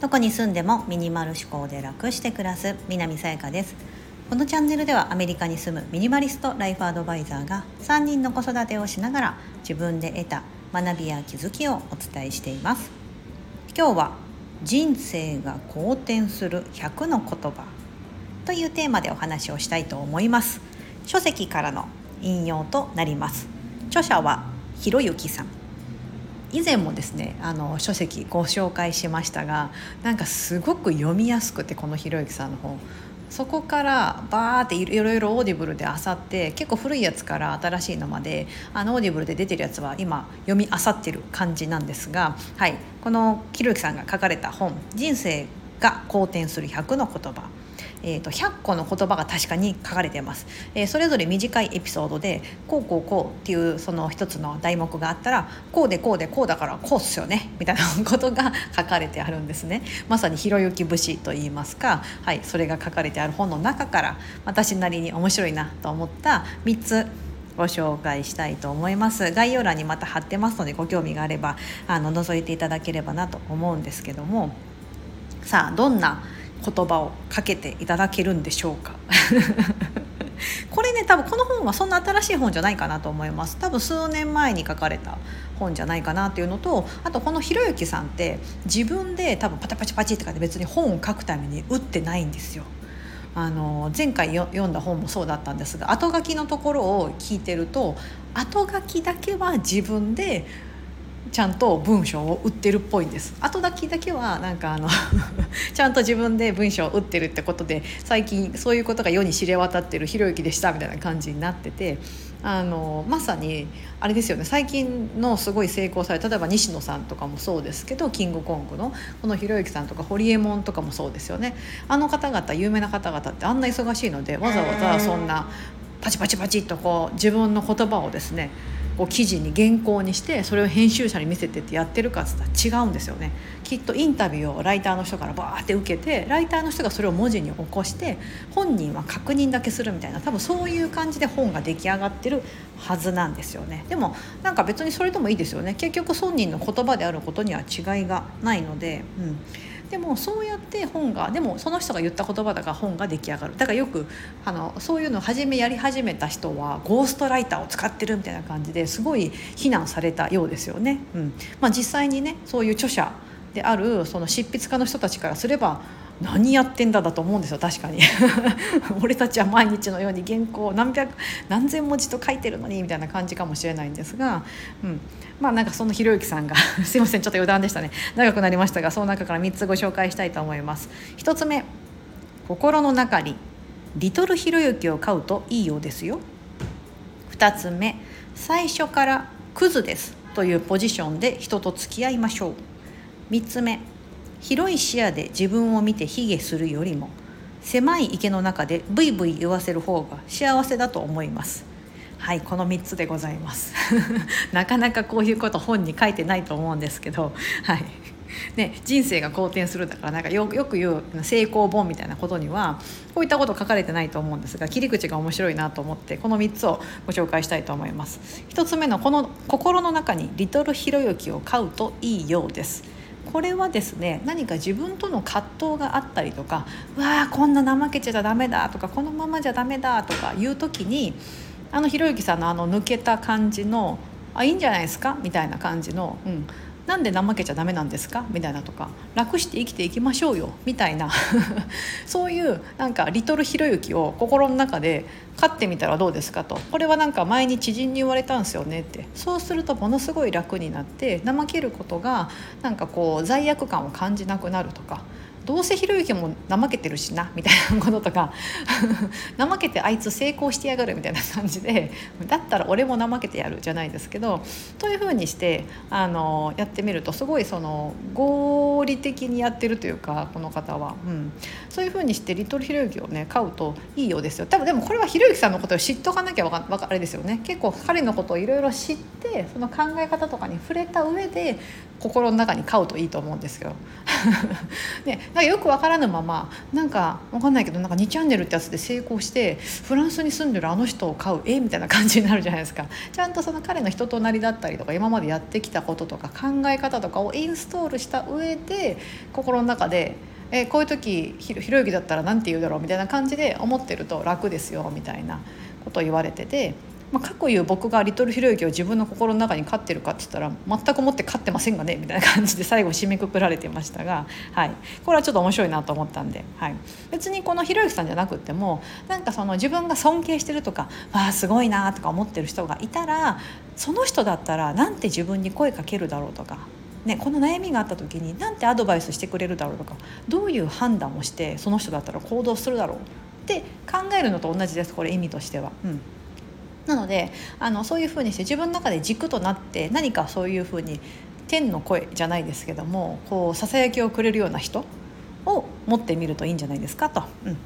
どこに住んでもミニマル思考で楽して暮らす南さやかです。このチャンネルではアメリカに住むミニマリストライフアドバイザーが3人の子育てをしながら自分で得た学びや気づきをお伝えしています。今日は人生が好転する100の言葉というテーマでお話をしたいと思います。書籍からの引用となります。著者はひろゆきさん。以前もですねあの書籍ご紹介しましたがなんかすごく読みやすくてこのひろゆきさんの本。そこからバーっていろいろオーディブルで漁って結構古いやつから新しいのまであのオーディブルで出てるやつは今読み漁ってる感じなんですが、はい、このひろゆきさんが書かれた本「人生が好転する100の言葉」えーと、100個の言葉が確かに書かれています、えー、それぞれ短いエピソードでこうこうこうっていうその一つの題目があったらこうでこうでこうだからこうっすよねみたいなことが書かれてあるんですね。まさにひろゆき節といいますか、はい、それが書かれてある本の中から私なりに面白いなと思った3つご紹介したいと思います。概要欄にまた貼ってますのでご興味があればあの覗いていただければなと思うんですけども。さあどんな言葉をかけていただけるんでしょうか これね多分この本はそんな新しい本じゃないかなと思います多分数年前に書かれた本じゃないかなっていうのとあとこのひろゆきさんって自分で多分パチパチパチとかで別に本を書くために打ってないんですよ。あの前回読んだ本もそうだったんですが後書きのところを聞いてると後書きだけは自分でちゃんと文章を打ってるっぽいんです。後書きだけはなんかあの ちゃんと自分で文章を打ってるってことで最近そういうことが世に知れ渡ってるひろゆきでしたみたいな感じになっててあのまさにあれですよね。最近のすごい成功され例えば西野さんとかもそうですけどキングコングのこのひろゆきさんとかホリエモンとかもそうですよね。あの方々有名な方々ってあんな忙しいのでわざわざそんなパチパチパチっとこう自分の言葉をですねこう記事に原稿にしてそれを編集者に見せてってやってるかっつったら違うんですよね。きっとインタビューをライターの人からバーって受けてライターの人がそれを文字に起こして本人は確認だけするみたいな多分そういう感じで本が出来上がってるはずなんですよね。でもなんか別にそれでもいいですよね。結局本人の言葉であることには違いがないので、うん、でもそうやって本がでもその人が言った言葉だから本が出来上がるだからよくあのそういうのを初めやり始めた人はゴーストライターを使ってるみたいな感じですごい非難されたようですよね。うんまあ、実際にねそういう著者であるその執筆家の人たちからすれば何やってんだだと思うんですよ確かに。俺たちは毎日のように原稿何百何千文字と書いてるのにみたいな感じかもしれないんですが、うん、まあなんかそのひろゆきさんが すいませんちょっと余談でしたね。長くなりましたがその中から3つご紹介したいと思います。1つ目心の中にリトルひろゆきを飼うといいようですよ。2つ目最初からクズですというポジションで人と付き合いましょう。3つ目。広い視野で自分を見て卑下するよりも狭い池の中でブイブイ言わせる方が幸せだと思います。はいこの3つでございます。なかなかこういうこと本に書いてないと思うんですけどはい。ね、人生が好転するだからなんかよく言う成功本みたいなことにはこういったこと書かれてないと思うんですが切り口が面白いなと思ってこの3つをご紹介したいと思います。1つ目のこの心の中にリトルひろゆきを飼うといいようです。これはですね何か自分との葛藤があったりとか「うわーこんな怠けちゃダメだ」とか「このままじゃダメだ」とかいう時にあのひろゆきさんのあの抜けた感じの「あいいんじゃないですか」みたいな感じの、うん、なんで怠けちゃダメなんですか？みたいなとか楽して生きていきましょうよ。みたいな。そういうなんかリトルひろゆきを心の中で飼ってみたらどうですかと。これはなんか前に知人に言われたんですよねって。そうするとものすごい楽になって怠けることがなんかこう罪悪感を感じなくなるとか。どうせひろゆきも怠けてるしなみたいなこととか 怠けてあいつ成功してやがるみたいな感じでだったら俺も怠けてやるじゃないですけどというふうにしてあのやってみるとすごいその合理的にやってるというかこの方は、うん、そういうふうにしてリトルひろゆきをね買うといいようですよ。多分でもこれはひろゆきさんのことを知っとかなきゃわかあれですよね。結構彼のことをいろいろ知ってその考え方とかに触れた上で心の中に飼うといいと思うんですよ。ね、かよく分からぬままなんか分かんないけどなんか2チャンネルってやつで成功してフランスに住んでるあの人を飼うえみたいな感じになるじゃないですか。ちゃんとその彼の人となりだったりとか今までやってきたこととか考え方とかをインストールした上で心の中でえこういう時ひろゆきだったら何て言うだろうみたいな感じで思ってると楽ですよみたいなことを言われててまあ、過去言う僕がリトルひろゆきを自分の心の中に飼ってるかって言ったら全く思って飼ってませんがねみたいな感じで最後締めくくられてましたが、はい、これはちょっと面白いなと思ったんで、はい、別にこのひろゆきさんじゃなくてもなんかその自分が尊敬してるとかわあすごいなとか思ってる人がいたらその人だったらなんて自分に声かけるだろうとかね、この悩みがあった時に何てアドバイスしてくれるだろうとかどういう判断をしてその人だったら行動するだろうって考えるのと同じですこれ意味としては。うん。なのであのそういうふうにして自分の中で軸となって何かそういうふうに天の声じゃないですけどもこうささやきをくれるような人を持ってみるといいんじゃないですかと。うん、っ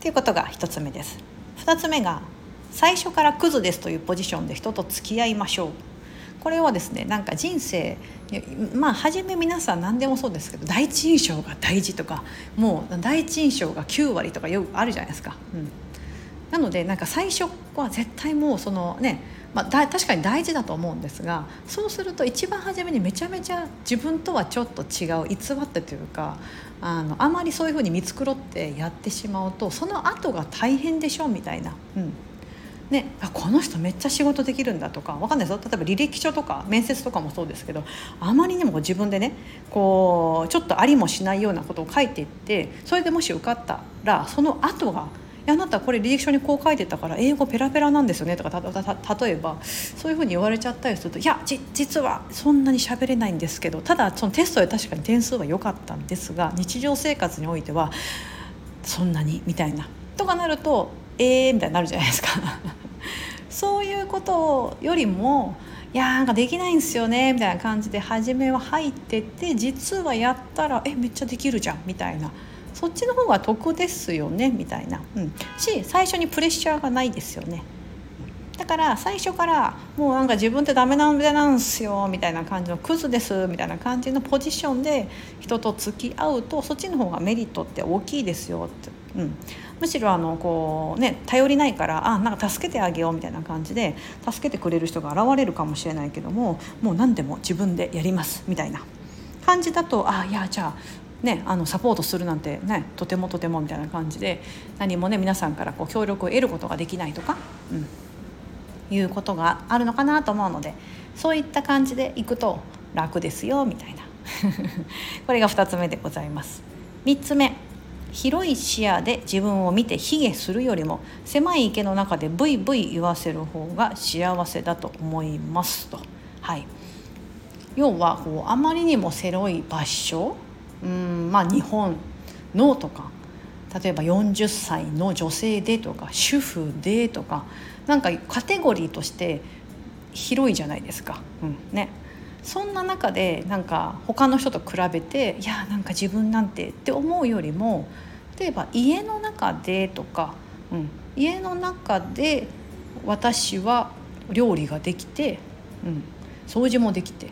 ていうことが1つ目です。2つ目が最初からクズですというポジションで人と付き合いましょう。これはですねなんか人生まあ初め皆さん何でもそうですけど第一印象が大事とかもう第一印象が9割とかよくあるじゃないですか。うんなのでなんか最初は絶対もうそのねまあ、確かに大事だと思うんですがそうすると一番初めにめちゃめちゃ自分とはちょっと違う偽ってというかあのあまりそういうふうに見繕ってやってしまうとその後が大変でしょみたいな。うんね、あこの人めっちゃ仕事できるんだとかわかんないですよ例えば履歴書とか面接とかもそうですけどあまりにも自分でねこうちょっとありもしないようなことを書いていってそれでもし受かったらその後があなたこれ履歴書にこう書いてたから英語ペラペラなんですよね」とか例えばそういうふうに言われちゃったりすると「いや実はそんなに喋れないんですけどただそのテストで確かに点数は良かったんですが日常生活においてはそんなに」みたいな。とかなると「えー」みたいになるじゃないですか。そういうことよりもいやなんかできないんですよねみたいな感じで初めは入ってって実はやったらえめっちゃできるじゃんみたいなそっちの方が得ですよねみたいな、うん、し最初にプレッシャーがないですよね。だから最初からもうなんか自分ってダメなんでなんすよみたいな感じのクズですみたいな感じのポジションで人と付き合うとそっちの方がメリットって大きいですよって、うん、むしろあのこうね頼りないからあなんか助けてあげようみたいな感じで助けてくれる人が現れるかもしれないけどももう何でも自分でやりますみたいな感じだとあいやじゃあね、あのサポートするなんて、ね、とてもとてもみたいな感じで何もね皆さんからこう協力を得ることができないとか、うん、いうことがあるのかなと思うのでそういった感じでいくと楽ですよみたいな これが2つ目でございます。3つ目広い視野で自分を見て卑下するよりも狭い池の中でブイブイ言わせる方が幸せだと思いますと。はい、要はこうあまりにも狭い場所うんまあ日本のとか例えば40歳の女性でとか主婦でとかなんかカテゴリーとして広いじゃないですか。うんね、そんな中でなんか他の人と比べていやなんか自分なんてって思うよりも例えば家の中でとか、うん、家の中で私は料理ができて、うん、掃除もできて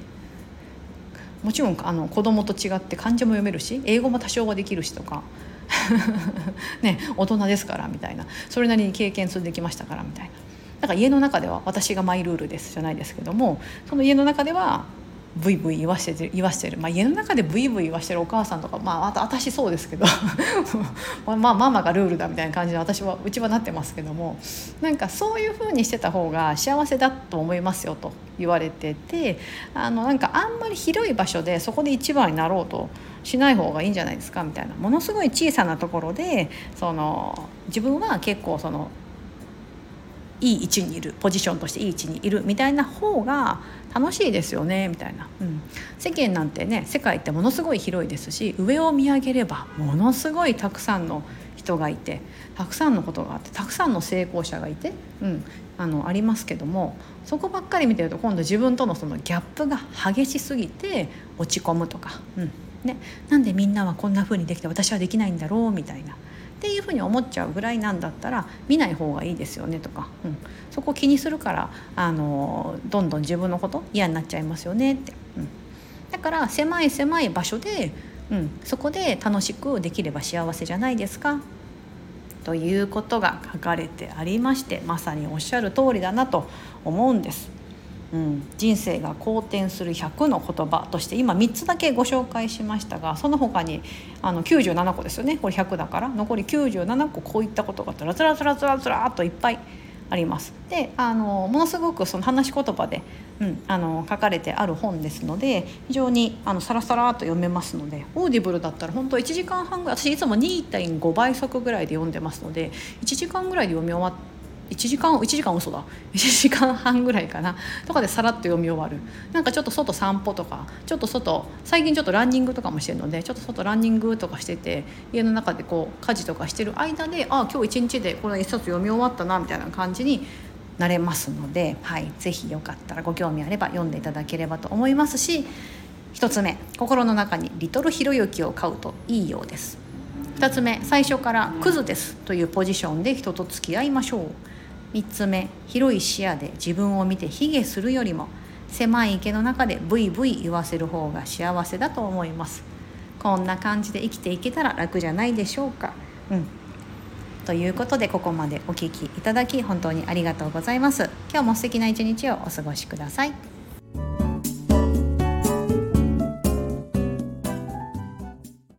もちろんあの子供と違って漢字も読めるし英語も多少はできるしとか。ね大人ですからみたいな。それなりに経験積んできましたからみたいな。だから家の中では私がマイルールですじゃないですけどもその家の中ではブイブイ言わしてる言わしてる、まあ、家の中でブイブイ言わしてるお母さんとかまああ私そうですけど。まあママがルールだみたいな感じで私はうちはなってますけども。なんかそういうふうにしてた方が幸せだと思いますよと言われててあのなんかあんまり広い場所でそこで一番になろうとしない方がいいんじゃないですかみたいな。ものすごい小さなところでその自分は結構そのいい位置にいるポジションとしていい位置にいるみたいな方が楽しいですよねみたいな、うん、世間なんてね世界ってものすごい広いですし上を見上げればものすごいたくさんの人がいてたくさんのことがあってたくさんの成功者がいて、うん、あのありますけどもそこばっかり見てると今度自分とのそのギャップが激しすぎて落ち込むとか、うん。ね、なんでみんなはこんな風にできて私はできないんだろうみたいな。っていうふうに思っちゃうぐらいなんだったら見ない方がいいですよねとか、うん、そこ気にするからあのどんどん自分のこと嫌になっちゃいますよねって、うん、だから狭い狭い場所でうん、そこで楽しくできれば幸せじゃないですか。ということが書かれてありましてまさにおっしゃる通りだなと思うんです。うん、人生が好転する100の言葉として今3つだけご紹介しましたがその他にあの97個ですよねこれ100だから残り97個こういったことがつらつらつらつらつらっといっぱいあります。であのものすごくその話し言葉で、うん、あの書かれてある本ですので非常にあのサラサラと読めますのでオーディブルだったら本当1時間半ぐらい私いつも2.5倍速ぐらいで読んでますので1時間ぐらいで読み終わって1時間1時間嘘だ。1時間半ぐらいかな。とかでさらっと読み終わる。なんかちょっと外散歩とかちょっと外最近ちょっとランニングとかもしてるのでちょっと外ランニングとかしてて家の中でこう家事とかしてる間であ今日一日でこの一冊読み終わったなみたいな感じになれますので、はい、ぜひよかったらご興味あれば読んでいただければと思いますし1つ目心の中にリトルひろゆきを買うといいようです。2つ目最初からクズですというポジションで人と付き合いましょう。3つ目広い視野で自分を見て卑下するよりも狭い池の中でブイブイ言わせる方が幸せだと思います。こんな感じで生きていけたら楽じゃないでしょうか。うん。ということでここまでお聴きいただき本当にありがとうございます。今日も素敵な一日をお過ごしください。